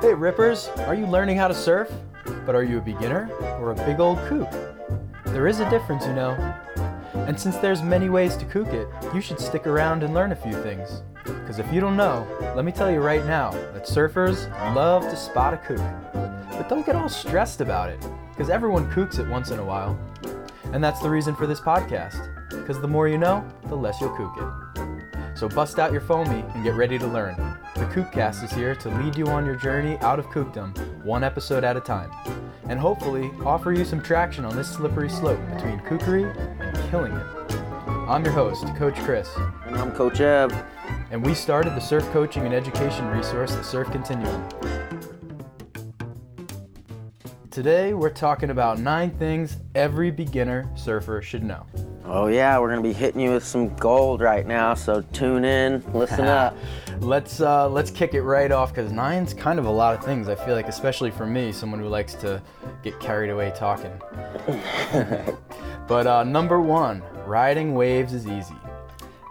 Hey Rippers, are you learning how to surf? But are you a beginner or a big old kook? There is a difference, you know. And since there's many ways to kook it, you should stick around and learn a few things. Because if you don't know, let me tell you right now that surfers love to spot a kook. But don't get all stressed about it, because everyone kooks it once in a while. And that's the reason for this podcast, because the more you know, the less you'll kook it. So bust out your foamy and get ready to learn. The Kookcast is here to lead you on your journey out of kookdom, one episode at a time, and hopefully offer you some traction on this slippery slope between kookery and killing it. I'm your host, Coach Chris, And I'm Coach Ev. and we started the surf coaching and education resource, the Surf Continuum. Today, we're talking about nine things every beginner surfer should know. Oh yeah, we're gonna be hitting you with some gold right now, so tune in, listen up. Let's uh, let's kick it right off because nine's kind of a lot of things. I feel like, especially for me, someone who likes to get carried away talking. but uh, number one, riding waves is easy,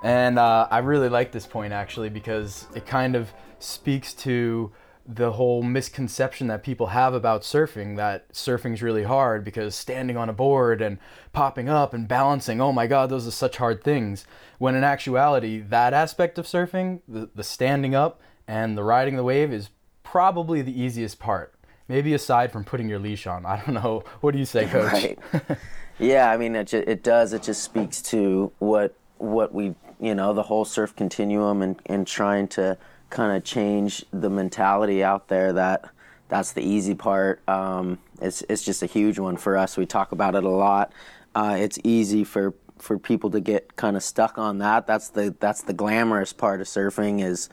and uh, I really like this point actually because it kind of speaks to the whole misconception that people have about surfing that surfing's really hard because standing on a board and popping up and balancing oh my god those are such hard things. When in actuality that aspect of surfing the, the standing up and the riding the wave is probably the easiest part. Maybe aside from putting your leash on. I don't know. What do you say coach? Right. yeah, I mean it, ju- it does. It just speaks to what what we you know the whole surf continuum and and trying to kind of change the mentality out there that that's the easy part. Um, it's it's just a huge one for us. We talk about it a lot. Uh, it's easy for for people to get kind of stuck on that. That's the that's the glamorous part of surfing is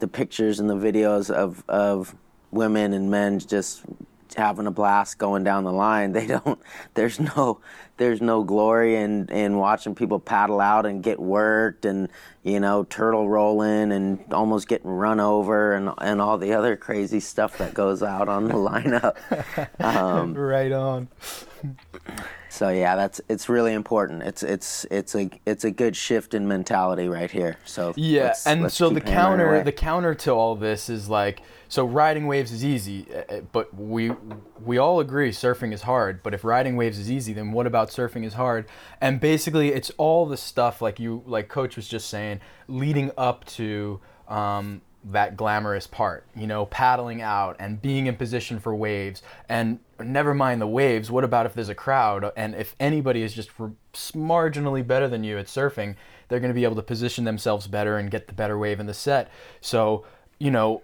the pictures and the videos of of women and men just having a blast going down the line. They don't. There's no. There's no glory in in watching people paddle out and get worked and you know turtle rolling and almost getting run over and and all the other crazy stuff that goes out on the lineup. Um, right on so yeah, that's it's really important. It's it's it's a it's a good shift in mentality right here. So Yeah, let's- and let's so the counter the counter to all this is like so riding waves is easy, uh, uh, but we we all agree surfing is hard. But if riding waves is easy, then what about surfing is hard? And basically, it's all the stuff like you like Coach was just saying, leading up to. Um, that glamorous part, you know, paddling out and being in position for waves. And never mind the waves, what about if there's a crowd? And if anybody is just marginally better than you at surfing, they're going to be able to position themselves better and get the better wave in the set. So, you know,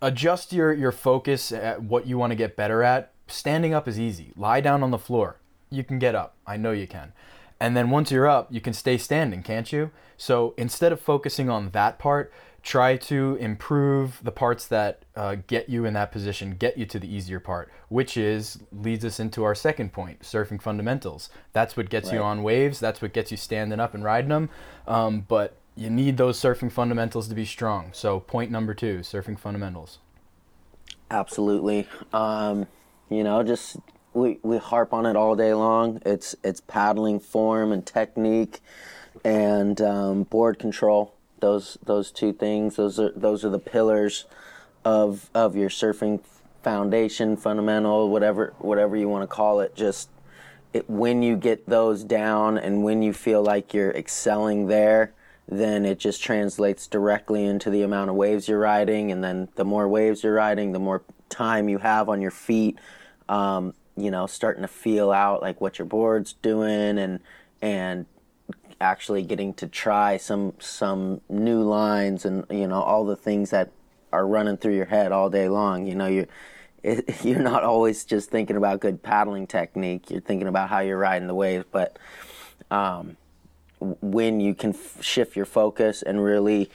adjust your, your focus at what you want to get better at. Standing up is easy. Lie down on the floor. You can get up. I know you can. And then once you're up, you can stay standing, can't you? So instead of focusing on that part, try to improve the parts that uh, get you in that position, get you to the easier part, which is leads us into our second point: surfing fundamentals. That's what gets you on waves. That's what gets you standing up and riding them. Um, but you need those surfing fundamentals to be strong. So point number two: surfing fundamentals. Absolutely. Um, you know, just we, we harp on it all day long. It's it's paddling form and technique, and um, board control. Those those two things. Those are those are the pillars of of your surfing foundation, fundamental, whatever whatever you want to call it. Just it, when you get those down and when you feel like you're excelling there, then it just translates directly into the amount of waves you're riding. And then the more waves you're riding, the more time you have on your feet. Um, you know, starting to feel out like what your board's doing and and actually getting to try some some new lines and you know all the things that are running through your head all day long. You know, you it, you're not always just thinking about good paddling technique. You're thinking about how you're riding the waves. But um, when you can f- shift your focus and really,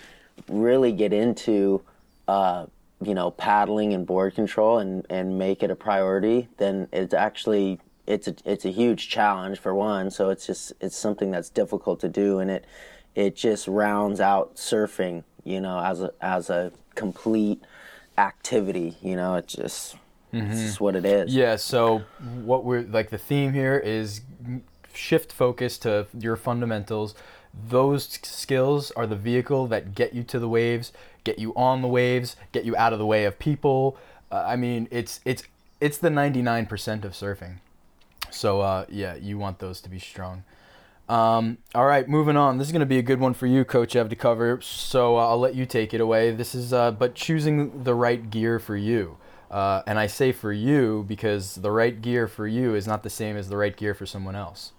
really get into, uh, you know, paddling and board control and, and make it a priority, then it's actually it's a it's a huge challenge for one. So it's just it's something that's difficult to do, and it it just rounds out surfing, you know, as a as a complete activity. You know, it just it's just what it is. Yeah, so what we're like the theme here is shift focus to your fundamentals. Those skills are the vehicle that get you to the waves, get you on the waves, get you out of the way of people, Uh, I mean, it's it's it's the 99% of surfing. So uh, yeah, you want those to be strong. Um, all right, moving on. This is going to be a good one for you, Coach Ev, to cover. So uh, I'll let you take it away. This is, uh, but choosing the right gear for you. Uh, and I say for you because the right gear for you is not the same as the right gear for someone else.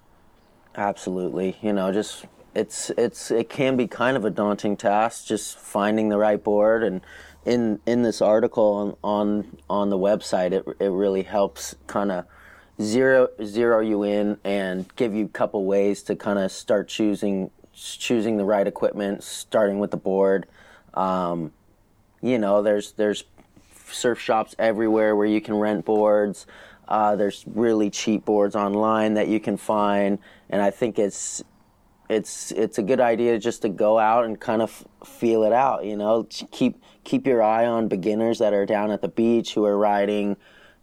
Absolutely. You know, just it's it's it can be kind of a daunting task just finding the right board and in in this article on on, on the website it it really helps kind of zero zero you in and give you a couple ways to kind of start choosing choosing the right equipment starting with the board. Um, you know there's there's surf shops everywhere where you can rent boards. Uh, there's really cheap boards online that you can find. And i think it's it's it's a good idea just to go out and kind of feel it out you know? Keep keep your eye on beginners that are down at the beach who are riding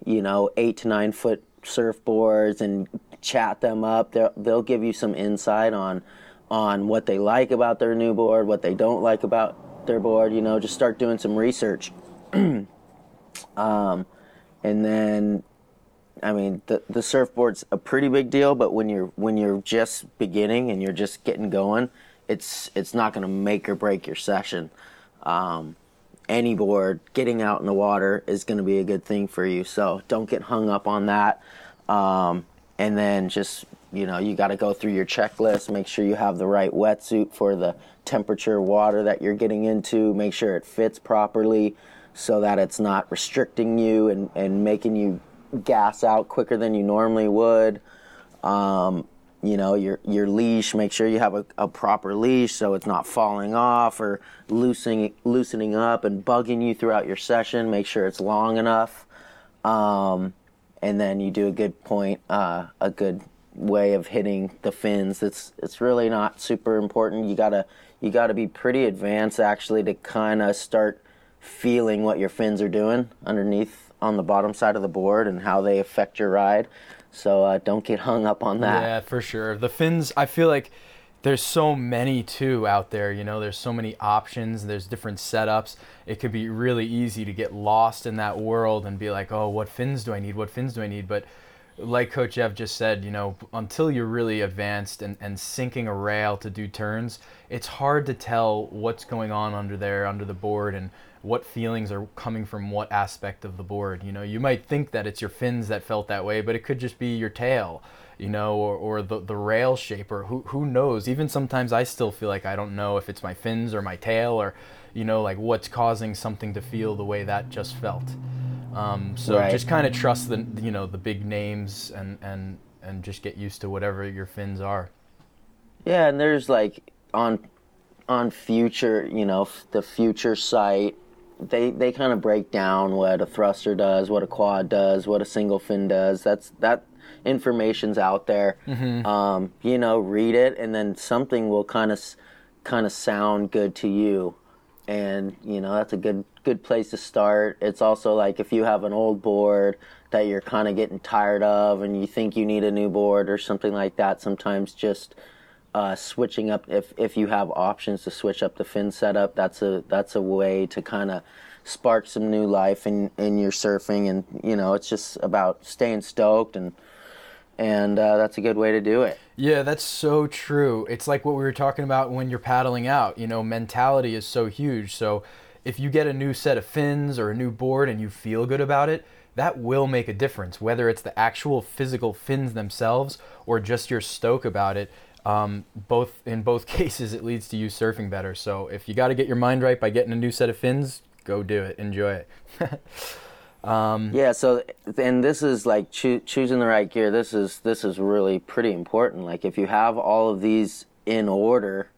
you know eight to nine foot surfboards and chat them up. They'll, they'll give you some insight on on what they like about their new board, what they don't like about their board. You know, just start doing some research. um, and then, I mean, the the surfboard's a pretty big deal, but when you're when you're just beginning and you're just getting going, it's it's not going to make or break your session. Um, any board, getting out in the water is going to be a good thing for you. So don't get hung up on that. Um, and then just, you know, you got to go through your checklist, make sure you have the right wetsuit for the temperature water that you're getting into, make sure it fits properly so that it's not restricting you and, and making you gas out quicker than you normally would. Um, you know your your leash make sure you have a, a, proper leash so it's not falling off or loosening loosening up and bugging you throughout your session. Make sure it's long enough. Um, and then you do a good point uh, a good way of hitting the fins. It's it's really not super important. You gotta you gotta be pretty advanced actually to kind of start feeling what your fins are doing underneath on the bottom side of the board and how they affect your ride so uh, don't get hung up on that. Yeah, for sure. The fins, I feel like there's so many too out there. You know, there's so many options. There's different setups. It could be really easy to get lost in that world and be like, oh, what fins do I need? What fins do I need? But like Coach Ev just said, you know, until you're really advanced and, and sinking a rail to do turns, it's hard to tell what's going on under there, under the board, and what feelings are coming from what aspect of the board. You know, you might think that it's your fins that felt that way, but it could just be your tail, you know, or, or the, the rail shape, or who, who knows. Even sometimes I still feel like I don't know if it's my fins or my tail, or, you know, like what's causing something to feel the way that just felt. Um, so right. just kind of trust the, you know, the big names and, and, and just get used to whatever your fins are. Yeah, and there's like on on future, you know, the future site they they kind of break down what a thruster does, what a quad does, what a single fin does. That's that information's out there. Mm-hmm. Um, you know, read it, and then something will kind of kind of sound good to you, and you know that's a good good place to start. It's also like if you have an old board that you're kind of getting tired of, and you think you need a new board or something like that. Sometimes just uh, switching up if if you have options to switch up the fin setup that's a that's a way to kind of spark some new life in in your surfing. And you know it's just about staying stoked and and uh, that's a good way to do it. Yeah that's so true. It's like what we were talking about when you're paddling out you know mentality is so huge. So if you get a new set of fins or a new board and you feel good about it that will make a difference whether it's the actual physical fins themselves or just your stoke about it um, both in both cases, it leads to you surfing better. So if you got to get your mind right by getting a new set of fins, go do it. Enjoy it. um, yeah. So and this is like cho- choosing the right gear. This is this is really pretty important. Like if you have all of these in order,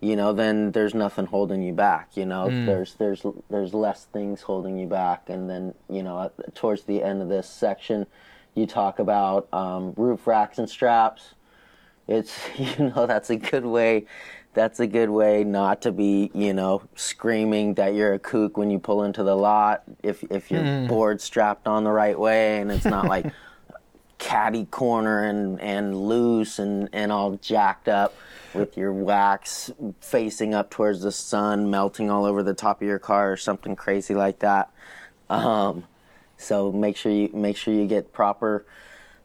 you know, then there's nothing holding you back. You know, mm. there's there's there's less things holding you back. And then you know, towards the end of this section, you talk about um, roof racks and straps it's you know that's a good way that's a good way not to be you know screaming that you're a kook when you pull into the lot if if your mm. board's strapped on the right way and it's not like caddy corner and and loose and and all jacked up with your wax facing up towards the sun melting all over the top of your car or something crazy like that um, So make sure you make sure you get proper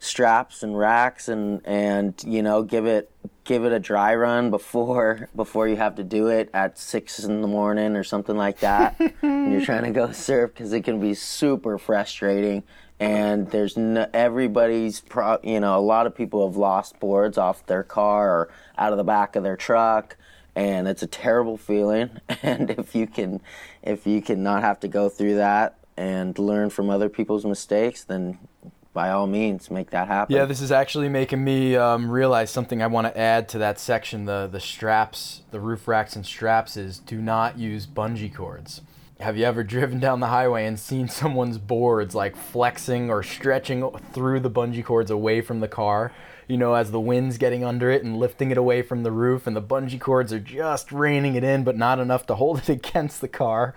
straps and racks and and you know give it give it a dry run before before you have to do it at six in the morning or something like that. When you're trying to go surf because it can be super frustrating. And there's no, everybody's pro, you know a lot of people have lost boards off their car or out of the back of their truck. And it's a terrible feeling. And if you can if you can not have to go through that and learn from other people's mistakes then by all means make that happen Yeah, this is actually making me um, realize something I want to add to that section. The the straps, the roof racks and straps is do not use bungee cords. Have you ever driven down the highway and seen someone's boards like flexing or stretching through the bungee cords away from the car? You know, as the wind's getting under it and lifting it away from the roof, and the bungee cords are just reining it in, but not enough to hold it against the car.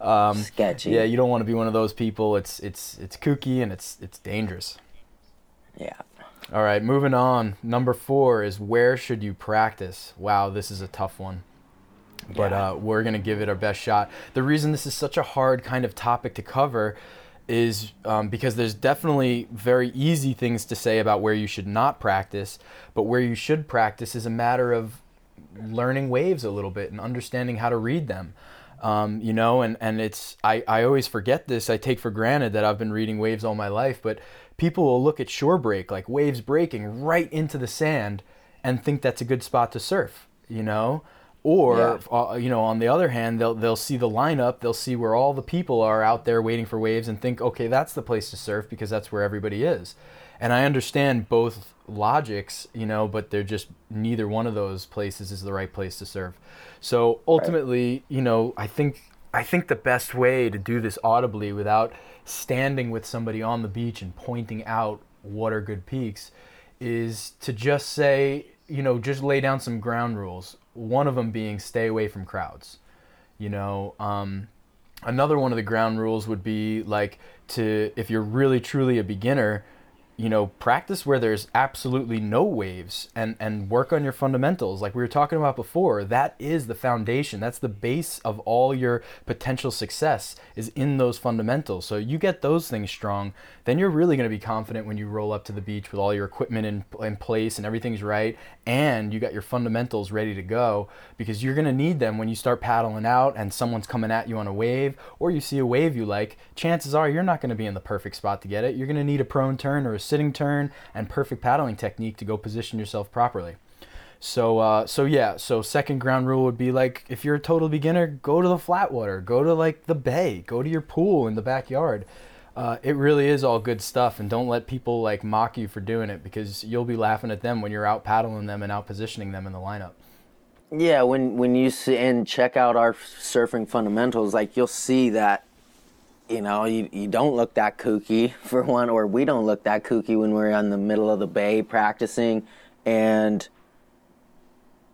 Um, Sketchy. Yeah, you don't want to be one of those people. It's it's it's kooky and it's it's dangerous. yeah All right, moving on. Number four is where should you practice? Wow, this is a tough one. But Yeah. uh, we're going to give it our best shot. The reason this is such a hard kind of topic to cover is um, because there's definitely very easy things to say about where you should not practice, but where you should practice is a matter of learning waves a little bit and understanding how to read them. Um, you know, and, and it's, I, I always forget this. I take for granted that I've been reading waves all my life, but people will look at shore break, like waves breaking right into the sand, and think that's a good spot to surf, you know? Or, uh, you know, on the other hand, they'll, they'll see the lineup, they'll see where all the people are out there waiting for waves and think, okay, that's the place to surf because that's where everybody is. And I understand both logics, you know, but they're just neither one of those places is the right place to serve. So ultimately, you know, I think I think the best way to do this audibly without standing with somebody on the beach and pointing out what are good peaks is to just say, you know, just lay down some ground rules. One of them being stay away from crowds. You know, um, another one of the ground rules would be like to if you're really truly a beginner you know practice where there's absolutely no waves and and work on your fundamentals. Like we were talking about before that is the foundation. That's the base of all your potential success is in those fundamentals. So you get those things strong then you're really going to be confident when you roll up to the beach with all your equipment in, in place and everything's right and you got your fundamentals ready to go because you're going to need them when you start paddling out and someone's coming at you on a wave or you see a wave you like chances are you're not going to be in the perfect spot to get it. You're going to need a prone turn or a sitting turn and perfect paddling technique to go position yourself properly. So uh, so yeah so second ground rule would be like if you're a total beginner go to the flat water go to like the bay go to your pool in the backyard. Uh, it really is all good stuff and don't let people like mock you for doing it because you'll be laughing at them when you're out paddling them and out positioning them in the lineup. Yeah, when when you see and check out our surfing fundamentals, like you'll see that, you know, you, you don't look that kooky for one, or we don't look that kooky when we're in the middle of the bay practicing, and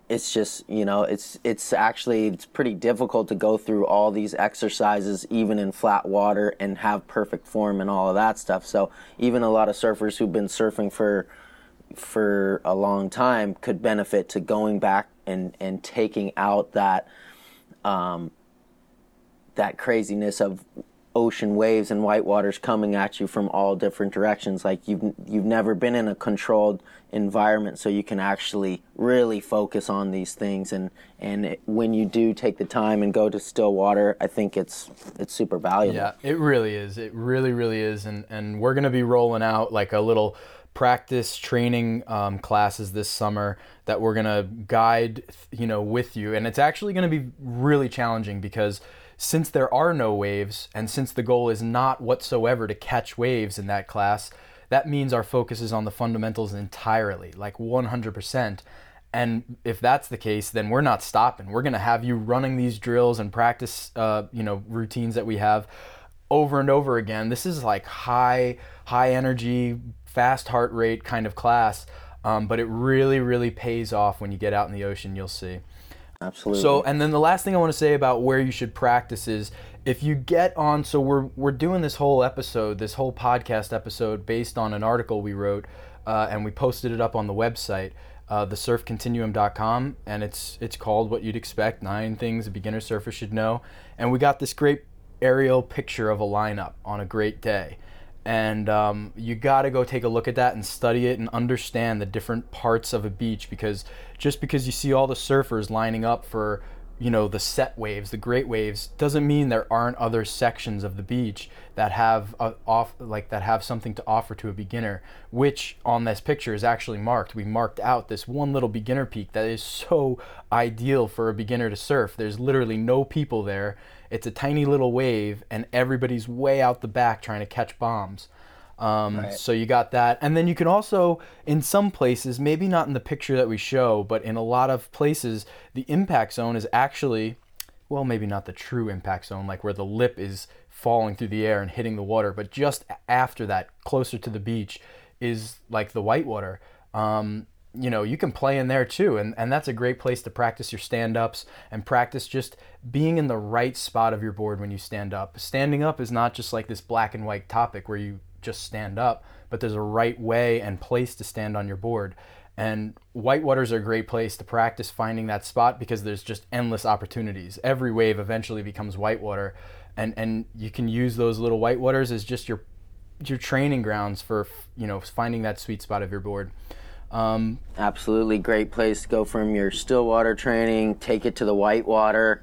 it's just you know it's it's actually it's pretty difficult to go through all these exercises even in flat water and have perfect form and all of that stuff. So even a lot of surfers who've been surfing for for a long time could benefit to going back and and taking out that um, that craziness of ocean waves and white waters coming at you from all different directions like you've you've never been in a controlled environment so you can actually really focus on these things and and it, when you do take the time and go to still water I think it's it's super valuable Yeah, it really is. It really, really is. And and we're gonna be rolling out like a little practice training um, classes this summer that we're gonna guide, you know, with you. And it's actually gonna be really challenging because since there are no waves and since the goal is not whatsoever to catch waves in that class, that means our focus is on the fundamentals entirely, like 100%. And if that's the case, then we're not stopping. We're going to have you running these drills and practice, uh, you know, routines that we have over and over again. This is like high, high energy, fast heart rate kind of class. Um, but it really, really pays off when you get out in the ocean. You'll see. Absolutely So, and then the last thing I want to say about where you should practice is if you get on. So we're we're doing this whole episode, this whole podcast episode, based on an article we wrote, uh, and we posted it up on the website, uh, thesurfcontinuum.com, and it's it's called what you'd expect: nine things a beginner surfer should know. And we got this great aerial picture of a lineup on a great day. And um, you got to go take a look at that and study it and understand the different parts of a beach because just because you see all the surfers lining up for you know the set waves the great waves doesn't mean there aren't other sections of the beach that have a off like that have something to offer to a beginner which on this picture is actually marked. We marked out this one little beginner peak that is so ideal for a beginner to surf. There's literally no people there it's a tiny little wave and everybody's way out the back trying to catch bombs um, right. So you got that, and then you can also, in some places, maybe not in the picture that we show, but in a lot of places, the impact zone is actually, well, maybe not the true impact zone, like where the lip is falling through the air and hitting the water, but just after that, closer to the beach, is like the whitewater. Um, you know, you can play in there too, and, and that's a great place to practice your stand ups and practice just being in the right spot of your board when you stand up. Standing up is not just like this black and white topic where you just stand up, but there's a right way and place to stand on your board. And whitewaters are a great place to practice finding that spot because there's just endless opportunities. Every wave eventually becomes whitewater, and and you can use those little whitewaters as just your your training grounds for you know finding that sweet spot of your board. Um, Absolutely, great place to go from your still water training, take it to the whitewater,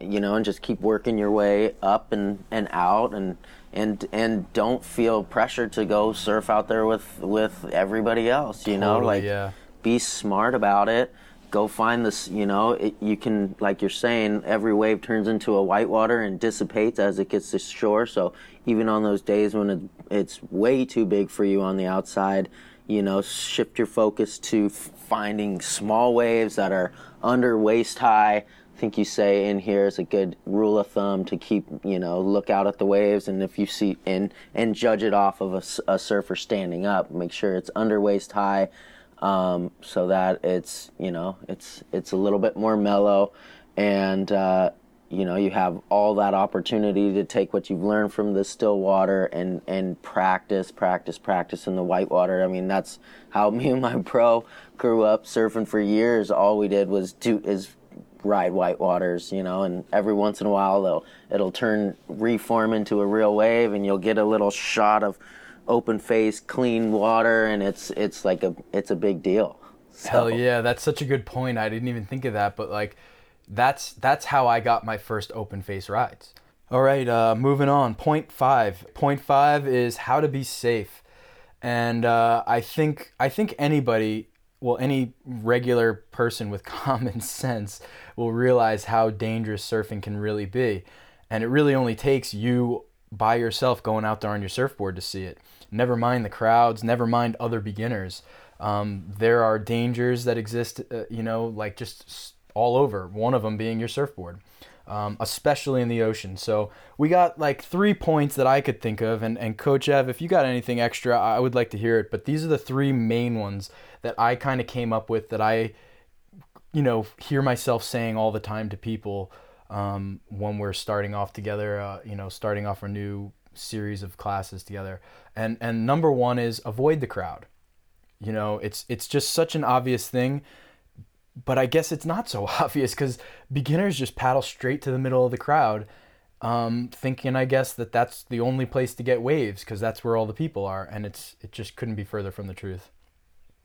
you know, and just keep working your way up and, and out and and and don't feel pressure to go surf out there with with everybody else you know like yeah. be smart about it go find this you know it, you can like you're saying every wave turns into a whitewater and dissipates as it gets to shore so even on those days when it, it's way too big for you on the outside you know shift your focus to finding small waves that are under waist high. I think you say in here is a good rule of thumb to keep, you know, look out at the waves, and if you see and and judge it off of a, a surfer standing up, make sure it's under waist high, um, so that it's you know it's it's a little bit more mellow, and uh, you know you have all that opportunity to take what you've learned from the still water and and practice, practice, practice in the white water. I mean that's how me and my pro grew up surfing for years. All we did was do is ride white waters, you know, and every once in a while they'll it'll turn reform into a real wave and you'll get a little shot of open face, clean water and it's it's like a it's a big deal. So. Hell yeah, that's such a good point. I didn't even think of that, but like that's that's how I got my first open face rides. All right, uh, moving on. Point five. Point five is how to be safe, and uh, I think I think anybody well, any regular person with common sense will realize how dangerous surfing can really be. And it really only takes you by yourself going out there on your surfboard to see it. Never mind the crowds, never mind other beginners. Um, there are dangers that exist, uh, you know, like just all over, one of them being your surfboard um, especially in the ocean. So we got like three points that I could think of, and, and Coach Ev, if you got anything extra, I would like to hear it. But these are the three main ones that I kind of came up with that I, you know, hear myself saying all the time to people um, when we're starting off together, uh, you know, starting off a new series of classes together. And and number one is avoid the crowd. You know, it's it's just such an obvious thing but I guess it's not so obvious because beginners just paddle straight to the middle of the crowd, um, thinking I guess that that's the only place to get waves because that's where all the people are, and it's it just couldn't be further from the truth.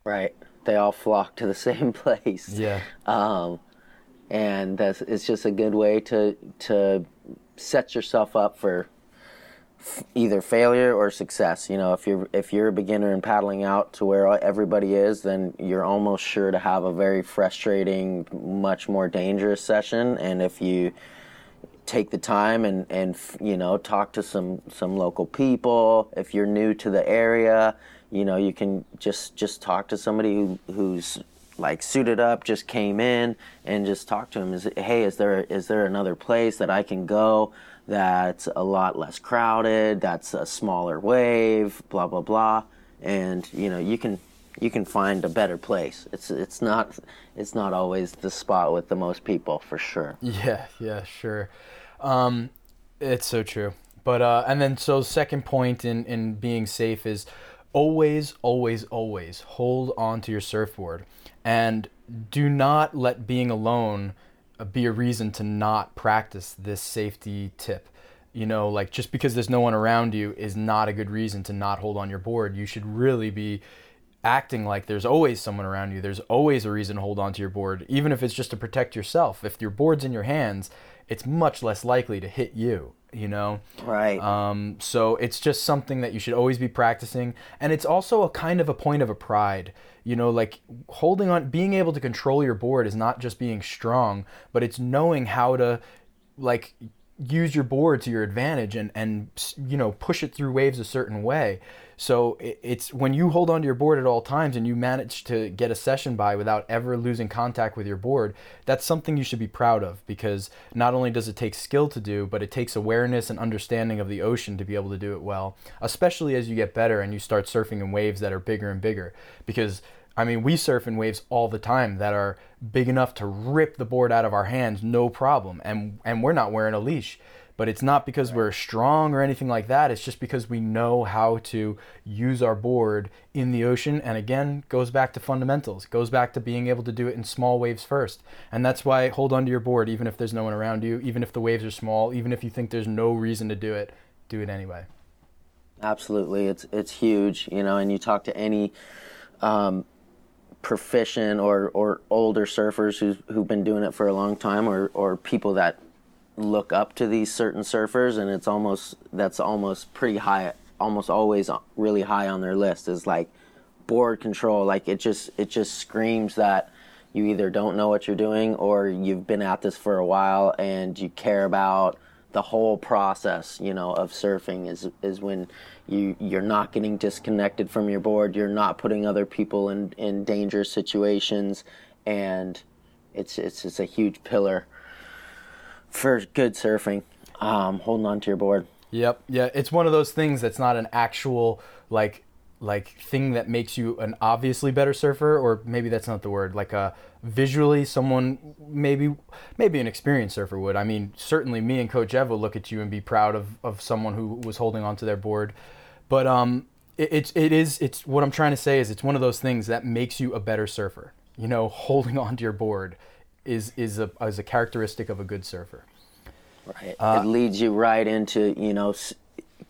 Right, they all flock to the same place. Yeah. Um, and that's it's just a good way to to set yourself up for either failure or success. You know, if you're if you're a beginner and paddling out to where everybody is, then you're almost sure to have a very frustrating, much more dangerous session. And if you take the time and and you know talk to some some local people, if you're new to the area, you know you can just just talk to somebody who, who's like suited up, just came in, and just talk to him. Is hey, is there is there another place that I can go? That's a lot less crowded, that's a smaller wave, blah blah blah, and you know you can you can find a better place. It's it's not it's not always the spot with the most people for sure. Yeah, yeah, sure. Um, it's so true. But uh, and then so second point in in being safe is always always always hold on to your surfboard and do not let being alone Uh, be a reason to not practice this safety tip. you know, like just because there's no one around you is not a good reason to not hold on your board. You should really be acting like there's always someone around you. There's always a reason to hold on to your board, even if it's just to protect yourself. If your board's in your hands, it's much less likely to hit you, you know? Right. Um, so it's just something that you should always be practicing. And it's also a kind of a point of a pride. You know, like holding on, being able to control your board is not just being strong, but it's knowing how to, like, use your board to your advantage and and you know push it through waves a certain way so it's when you hold onto your board at all times and you manage to get a session by without ever losing contact with your board that's something you should be proud of because not only does it take skill to do but it takes awareness and understanding of the ocean to be able to do it well especially as you get better and you start surfing in waves that are bigger and bigger because I mean, we surf in waves all the time that are big enough to rip the board out of our hands, no problem. And and we're not wearing a leash. But it's not because we're strong or anything like that. It's just because we know how to use our board in the ocean. And again, goes back to fundamentals. Goes back to being able to do it in small waves first. And that's why hold onto your board, even if there's no one around you, even if the waves are small, even if you think there's no reason to do it, do it anyway. Absolutely, it's it's huge, you know. And you talk to any um, proficient or, or older surfers who's, who've been doing it for a long time or, or people that look up to these certain surfers and it's almost that's almost pretty high almost always really high on their list is like board control. Like it just it just screams that you either don't know what you're doing or you've been at this for a while and you care about the whole process, you know, of surfing is is when you you're not getting disconnected from your board, you're not putting other people in in dangerous situations, and it's it's it's a huge pillar for good surfing. Um, holding on to your board. Yep. Yeah, it's one of those things that's not an actual like like thing that makes you an obviously better surfer or maybe that's not the word like a visually someone maybe maybe an experienced surfer would i mean certainly me and coach ev will look at you and be proud of, of someone who was holding onto their board but um it, it is it's what i'm trying to say is it's one of those things that makes you a better surfer you know holding onto your board is is a is a characteristic of a good surfer right uh, it leads you right into you know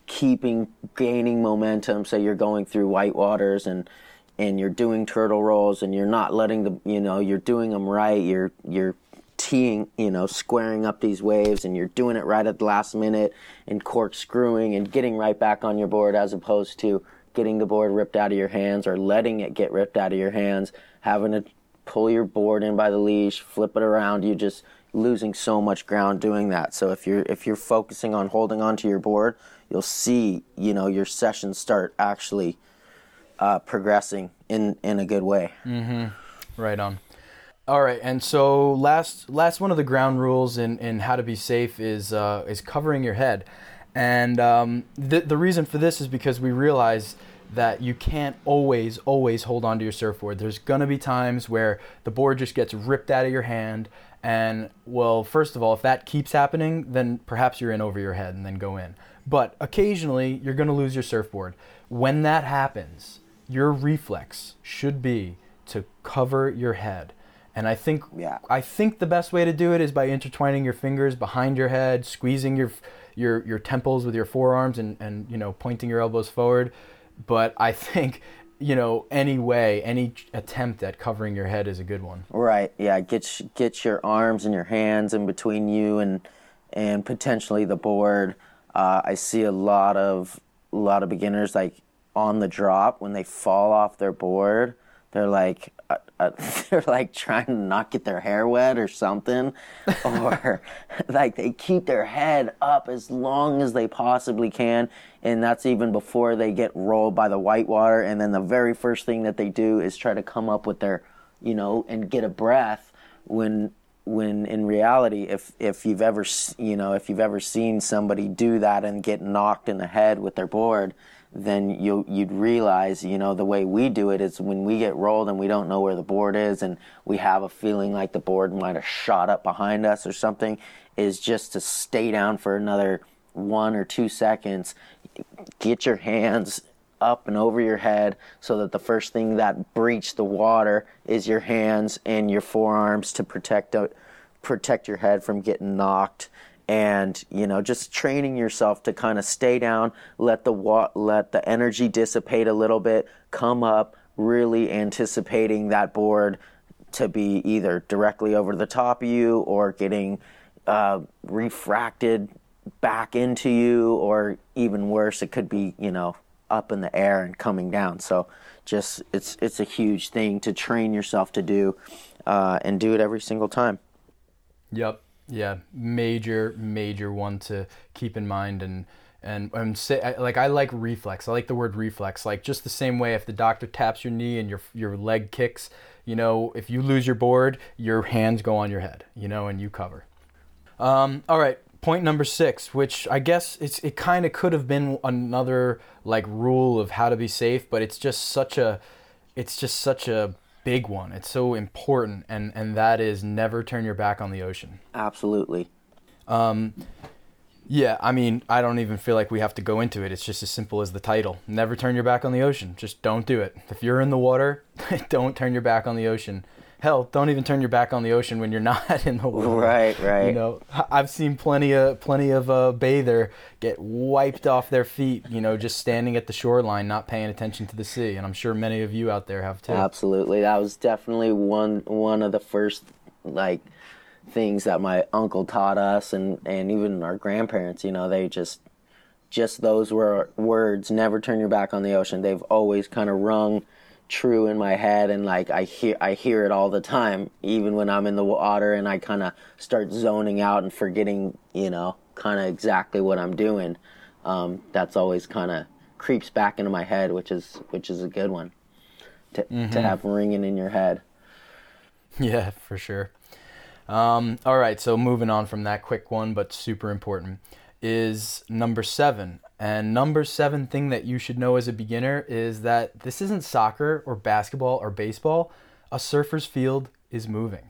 keeping gaining momentum. Say you're going through white waters and and you're doing turtle rolls and you're not letting the you know you're doing them right. You're you're teeing you know squaring up these waves and you're doing it right at the last minute and corkscrewing and getting right back on your board as opposed to getting the board ripped out of your hands or letting it get ripped out of your hands having to pull your board in by the leash flip it around You're just losing so much ground doing that so if you're if you're focusing on holding onto your board you'll see you know your sessions start actually uh, progressing in in a good way. Mm-hmm. Right on. All right, and so last last one of the ground rules in, in how to be safe is uh, is covering your head, and um, the the reason for this is because we realize that you can't always always hold onto your surfboard. There's gonna be times where the board just gets ripped out of your hand, and well, first of all, if that keeps happening, then perhaps you're in over your head and then go in. But occasionally, you're going to lose your surfboard. When that happens, your reflex should be to cover your head. And I think yeah. I think the best way to do it is by intertwining your fingers behind your head, squeezing your your your temples with your forearms and and you know pointing your elbows forward. But I think you know any way, any attempt at covering your head is a good one. Right. Yeah. Get get your arms and your hands in between you and and potentially the board. Uh, I see a lot of a lot of beginners like on the drop when they fall off their board. They're like uh, they're like trying to not get their hair wet or something, or like they keep their head up as long as they possibly can, and that's even before they get rolled by the white water. And then the very first thing that they do is try to come up with their, you know, and get a breath when when in reality if if you've ever you know if you've ever seen somebody do that and get knocked in the head with their board then you you'd realize you know the way we do it is when we get rolled and we don't know where the board is and we have a feeling like the board might have shot up behind us or something is just to stay down for another one or two seconds get your hands up and over your head so that the first thing that breach the water is your hands and your forearms to protect protect your head from getting knocked and you know just training yourself to kind of stay down let the wa- let the energy dissipate a little bit come up really anticipating that board to be either directly over the top of you or getting uh, refracted back into you or even worse it could be you know up in the air and coming down so just it's it's a huge thing to train yourself to do uh, and do it every single time Yep. Yeah. Major, major one to keep in mind and and I'm say like I like reflex. I like the word reflex. Like just the same way if the doctor taps your knee and your your leg kicks, you know, if you lose your board, your hands go on your head, you know, and you cover. Um, all right, point number six, which I guess it's it kind of could have been another like rule of how to be safe, but it's just such a it's just such a big one. It's so important, and and that is never turn your back on the ocean. absolutely Um, Yeah, I mean, I don't even feel like we have to go into it. It's just as simple as the title. Never turn your back on the ocean. Just don't do it. If you're in the water, don't turn your back on the ocean. Hell, don't even turn your back on the ocean when you're not in the water. Right, right. You know, I've seen plenty of plenty of uh, bather get wiped off their feet. You know, just standing at the shoreline, not paying attention to the sea. And I'm sure many of you out there have too. Absolutely. That was definitely one one of the first like things that my uncle taught us and and even our grandparents, you know, they just just those were words, never turn your back on the ocean. They've always kind of rung true in my head and like I hear I hear it all the time even when I'm in the water and I kind of start zoning out and forgetting, you know, kind of exactly what I'm doing. Um, that's always kind of creeps back into my head, which is which is a good one to, to have ringing in your head. Yeah, for sure. Um, all right, so moving on from that quick one, but super important, is number seven. And number seven thing that you should know as a beginner is that this isn't soccer or basketball or baseball. A surfer's field is moving.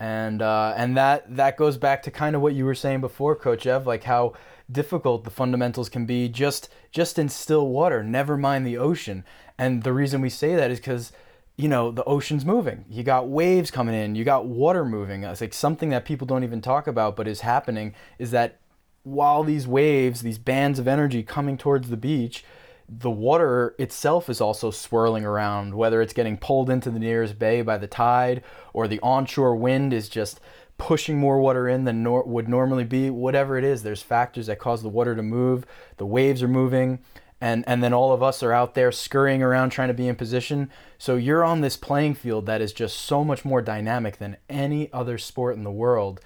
And uh, and that that goes back to kind of what you were saying before, Coach Ev, like how difficult the fundamentals can be just just in still water. Never mind the ocean. And the reason we say that is because you know the ocean's moving. You got waves coming in. You got water moving. It's like something that people don't even talk about, but is happening. Is that while these waves, these bands of energy coming towards the beach, the water itself is also swirling around, whether it's getting pulled into the nearest bay by the tide or the onshore wind is just pushing more water in than nor- would normally be. Whatever it is, there's factors that cause the water to move. The waves are moving, and and then all of us are out there scurrying around trying to be in position. So you're on this playing field that is just so much more dynamic than any other sport in the world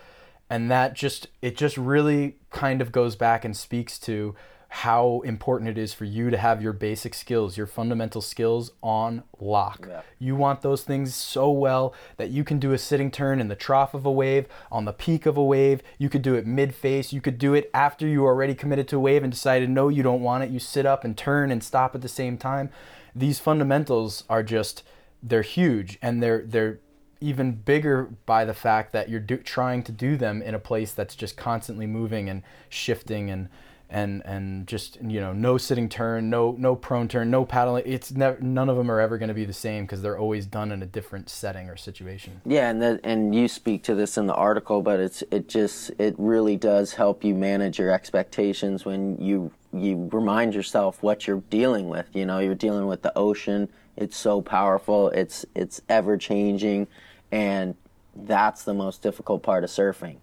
and that just it just really kind of goes back and speaks to how important it is for you to have your basic skills, your fundamental skills on lock. Yeah. You want those things so well that you can do a sitting turn in the trough of a wave, on the peak of a wave. You could do it mid face. You could do it after you already committed to a wave and decided no, you don't want it. You sit up and turn and stop at the same time. These fundamentals are just they're huge and they're they're even bigger by the fact that you're do, trying to do them in a place that's just constantly moving and shifting and and and just you know no sitting turn no no prone turn no paddling it's never none of them are ever going to be the same because they're always done in a different setting or situation Yeah, and and you speak to this in the article, but it's it just it really does help you manage your expectations when you you remind yourself what you're dealing with. You know, you're dealing with the ocean. It's so powerful. It's it's ever changing, and that's the most difficult part of surfing.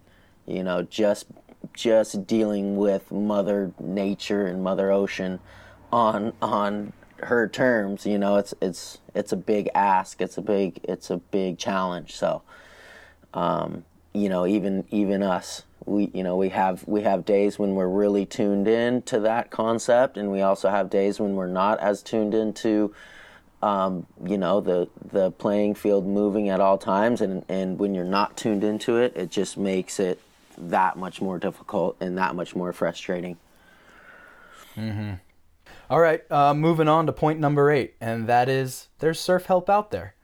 You know, just just dealing with Mother Nature and Mother Ocean on on her terms. You know, it's it's it's a big ask. It's a big it's a big challenge. So, um, you know, even even us, we you know we have we have days when we're really tuned in to that concept, and we also have days when we're not as tuned into. Um, you know the the playing field moving at all times, and and when you're not tuned into it, it just makes it that much more difficult and that much more frustrating. Mhm. all right uh, moving on to point number eight and that is there's surf help out there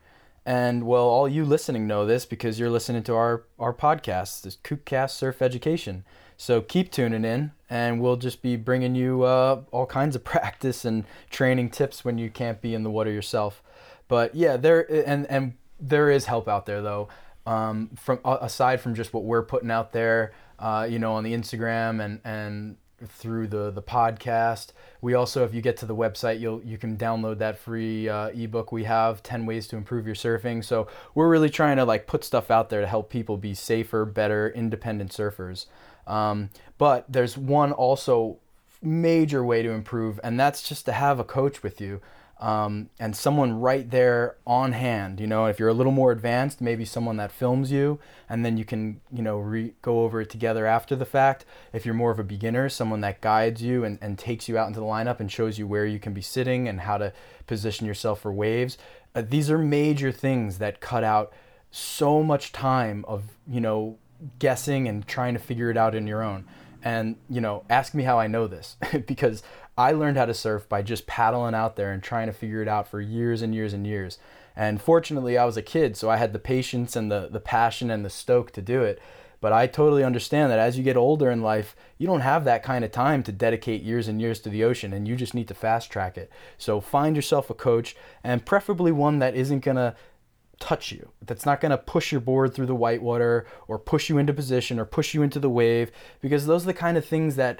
and well all you listening know this because you're listening to our our podcast this kookcast surf education so keep tuning in and we'll just be bringing you uh, all kinds of practice and training tips when you can't be in the water yourself but yeah there and and there is help out there though um, from aside from just what we're putting out there uh, you know, on the Instagram and and through the the podcast. We also, if you get to the website, you'll you can download that free uh, ebook we have, ten ways to improve your surfing. So we're really trying to like put stuff out there to help people be safer, better, independent surfers. Um, but there's one also major way to improve, and that's just to have a coach with you um, and someone right there on hand. You know, if you're a little more advanced, maybe someone that films you, and then you can, you know, re- go over it together after the fact. If you're more of a beginner, someone that guides you and, and takes you out into the lineup and shows you where you can be sitting and how to position yourself for waves. Uh, these are major things that cut out so much time of, you know, guessing and trying to figure it out in your own. And, you know, ask me how I know this because I learned how to surf by just paddling out there and trying to figure it out for years and years and years. And fortunately, I was a kid, so I had the patience and the, the passion and the stoke to do it. But I totally understand that as you get older in life, you don't have that kind of time to dedicate years and years to the ocean, and you just need to fast track it. So find yourself a coach, and preferably one that isn't to touch you, that's not going to push your board through the whitewater or push you into position or push you into the wave, because those are the kind of things that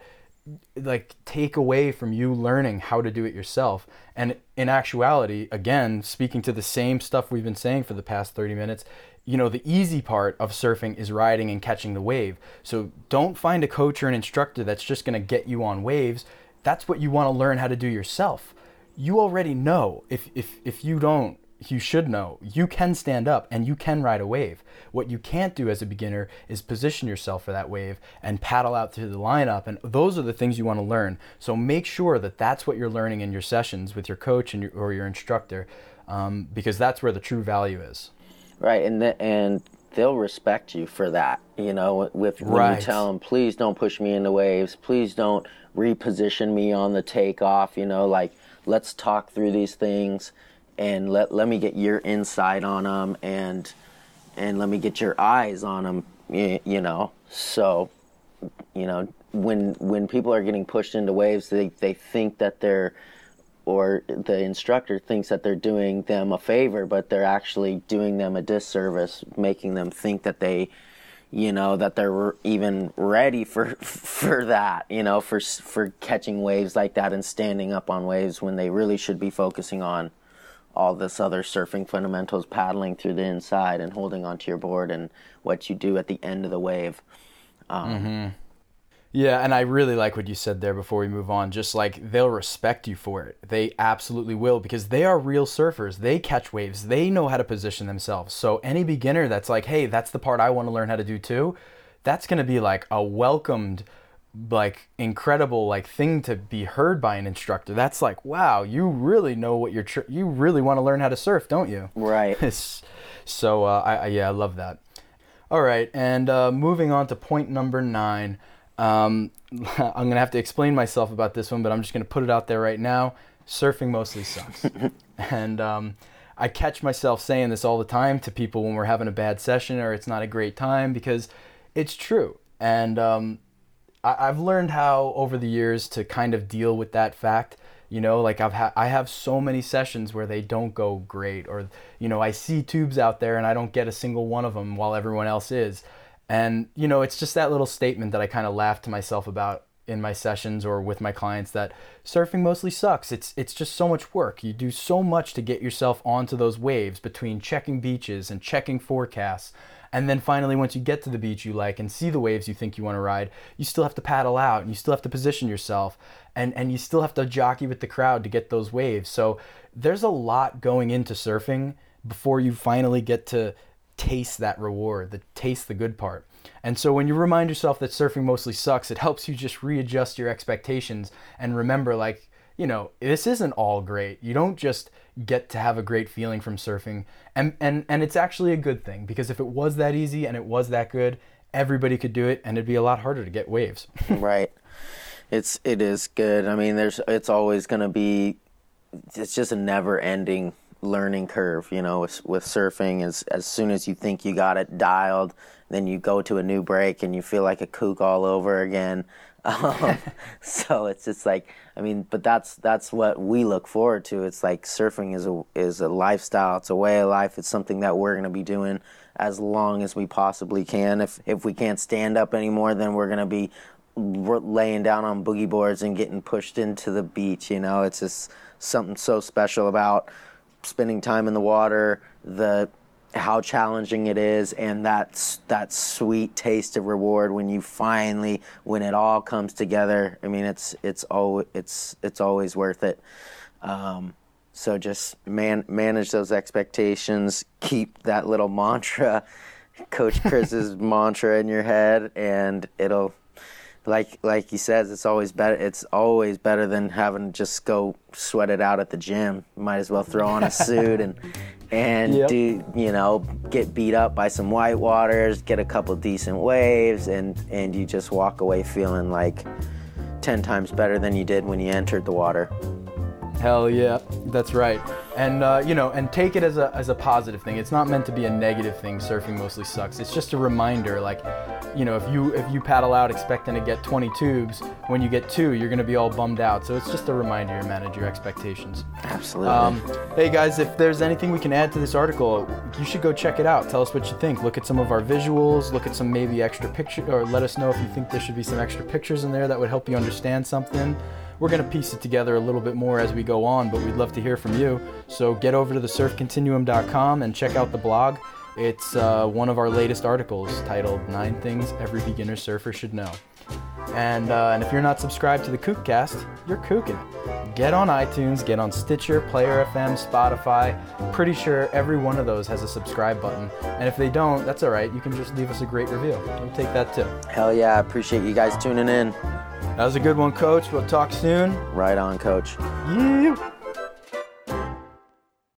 like take away from you learning how to do it yourself. And in actuality, again, speaking to the same stuff we've been saying for the past 30 minutes, you know, the easy part of surfing is riding and catching the wave. So don't find a coach or an instructor that's just going to get you on waves. That's what you want to learn how to do yourself. You already know. If if if you don't, you should know you can stand up and you can ride a wave. What you can't do as a beginner is position yourself for that wave and paddle out to the lineup. And those are the things you want to learn. So make sure that that's what you're learning in your sessions with your coach and your, or your instructor, um, because that's where the true value is. Right, and the, and they'll respect you for that. You know, with when right. you tell them, please don't push me into waves, please don't reposition me on the takeoff. You know, like let's talk through these things and let let me get your insight on them and and let me get your eyes on them you, you know? So you know when when people are getting pushed into waves they they think that they're or the instructor thinks that they're doing them a favor but they're actually doing them a disservice making them think that they you know that they're even ready for for that you know for for catching waves like that and standing up on waves when they really should be focusing on all this other surfing fundamentals, paddling through the inside and holding onto your board, and what you do at the end of the wave. Um, mm-hmm. Yeah, and I really like what you said there before we move on. Just like they'll respect you for it. They absolutely will because they are real surfers. They catch waves. They know how to position themselves. So any beginner that's like, "Hey, that's the part I want to learn how to do too." That's going to be like a welcomed like incredible like thing to be heard by an instructor. That's like wow you really know what you're tr- you really want to learn how to surf don't you? Right. So uh, I, I, yeah i love that. All right and uh, moving on to point number nine. Um, i'm gonna have to explain myself about this one but i'm just gonna put it out there right now. Surfing mostly sucks. And um, i catch myself saying this all the time to people when we're having a bad session or it's not a great time because it's true. And um, I, have learned how over the years to kind of deal with that fact. You know, like I've had I have so many sessions where they don't go great, or you know, I see tubes out there and I don't get a single one of them while everyone else is. And you know, it's just that little statement that I kind of laugh to myself about in my sessions or with my clients that surfing mostly sucks. It's it's just so much work. You do so much to get yourself onto those waves between checking beaches and checking forecasts and then finally, once you get to the beach you like and see the waves you think you want to ride, you still have to paddle out and you still have to position yourself and, and you still have to jockey with the crowd to get those waves. So there's a lot going into surfing before you finally get to taste that reward, the taste the good part. And so when you remind yourself that surfing mostly sucks, it helps you just readjust your expectations and remember like, you know, this isn't all great. You don't just get to have a great feeling from surfing. And, and, and it's actually a good thing because if it was that easy and it was that good, everybody could do it and it'd be a lot harder to get waves. right. It's, it is good. I mean, there's, it's always going to be, it's just a never ending learning curve, you know, with, with surfing as, as soon as you think you got it dialed, then you go to a new break and you feel like a kook all over again. Um, so it's just like I mean, but that's that's what we look forward to. It's like surfing is a is a lifestyle. It's a way of life. It's something that we're going to be doing as long as we possibly can. If if we can't stand up anymore, then we're going to be laying down on boogie boards and getting pushed into the beach. You know, it's just something so special about spending time in the water. The how challenging it is and that that sweet taste of reward when you finally when it all comes together i mean it's it's always it's it's always worth it um, so just man manage those expectations keep that little mantra coach chris's mantra in your head and it'll like like he says, it's always better. It's always better than having to just go sweat it out at the gym. Might as well throw on a suit and and yep. do you know get beat up by some white waters, get a couple decent waves, and and you just walk away feeling like ten times better than you did when you entered the water. Hell yeah, that's right. And uh, you know, and take it as a as a positive thing. It's not meant to be a negative thing. Surfing mostly sucks. It's just a reminder. Like, you know, if you if you paddle out expecting to get 20 tubes, when you get two, you're gonna be all bummed out. So it's just a reminder to manage your expectations. Absolutely. Um, hey guys, if there's anything we can add to this article, you should go check it out. Tell us what you think. Look at some of our visuals. Look at some maybe extra picture, or let us know if you think there should be some extra pictures in there that would help you understand something. We're going to piece it together a little bit more as we go on, but we'd love to hear from you. So get over to the surfcontinuum.com and check out the blog. It's uh, one of our latest articles titled Nine Things Every Beginner Surfer Should Know. And, uh, and if you're not subscribed to the Kookcast, you're kooking it. Get on iTunes, get on Stitcher, Player FM, Spotify. Pretty sure every one of those has a subscribe button. And if they don't, that's all right. You can just leave us a great review. We'll take that too. Hell yeah. I appreciate you guys tuning in. That was a good one, Coach. We'll talk soon. Right on, Coach. Yeah.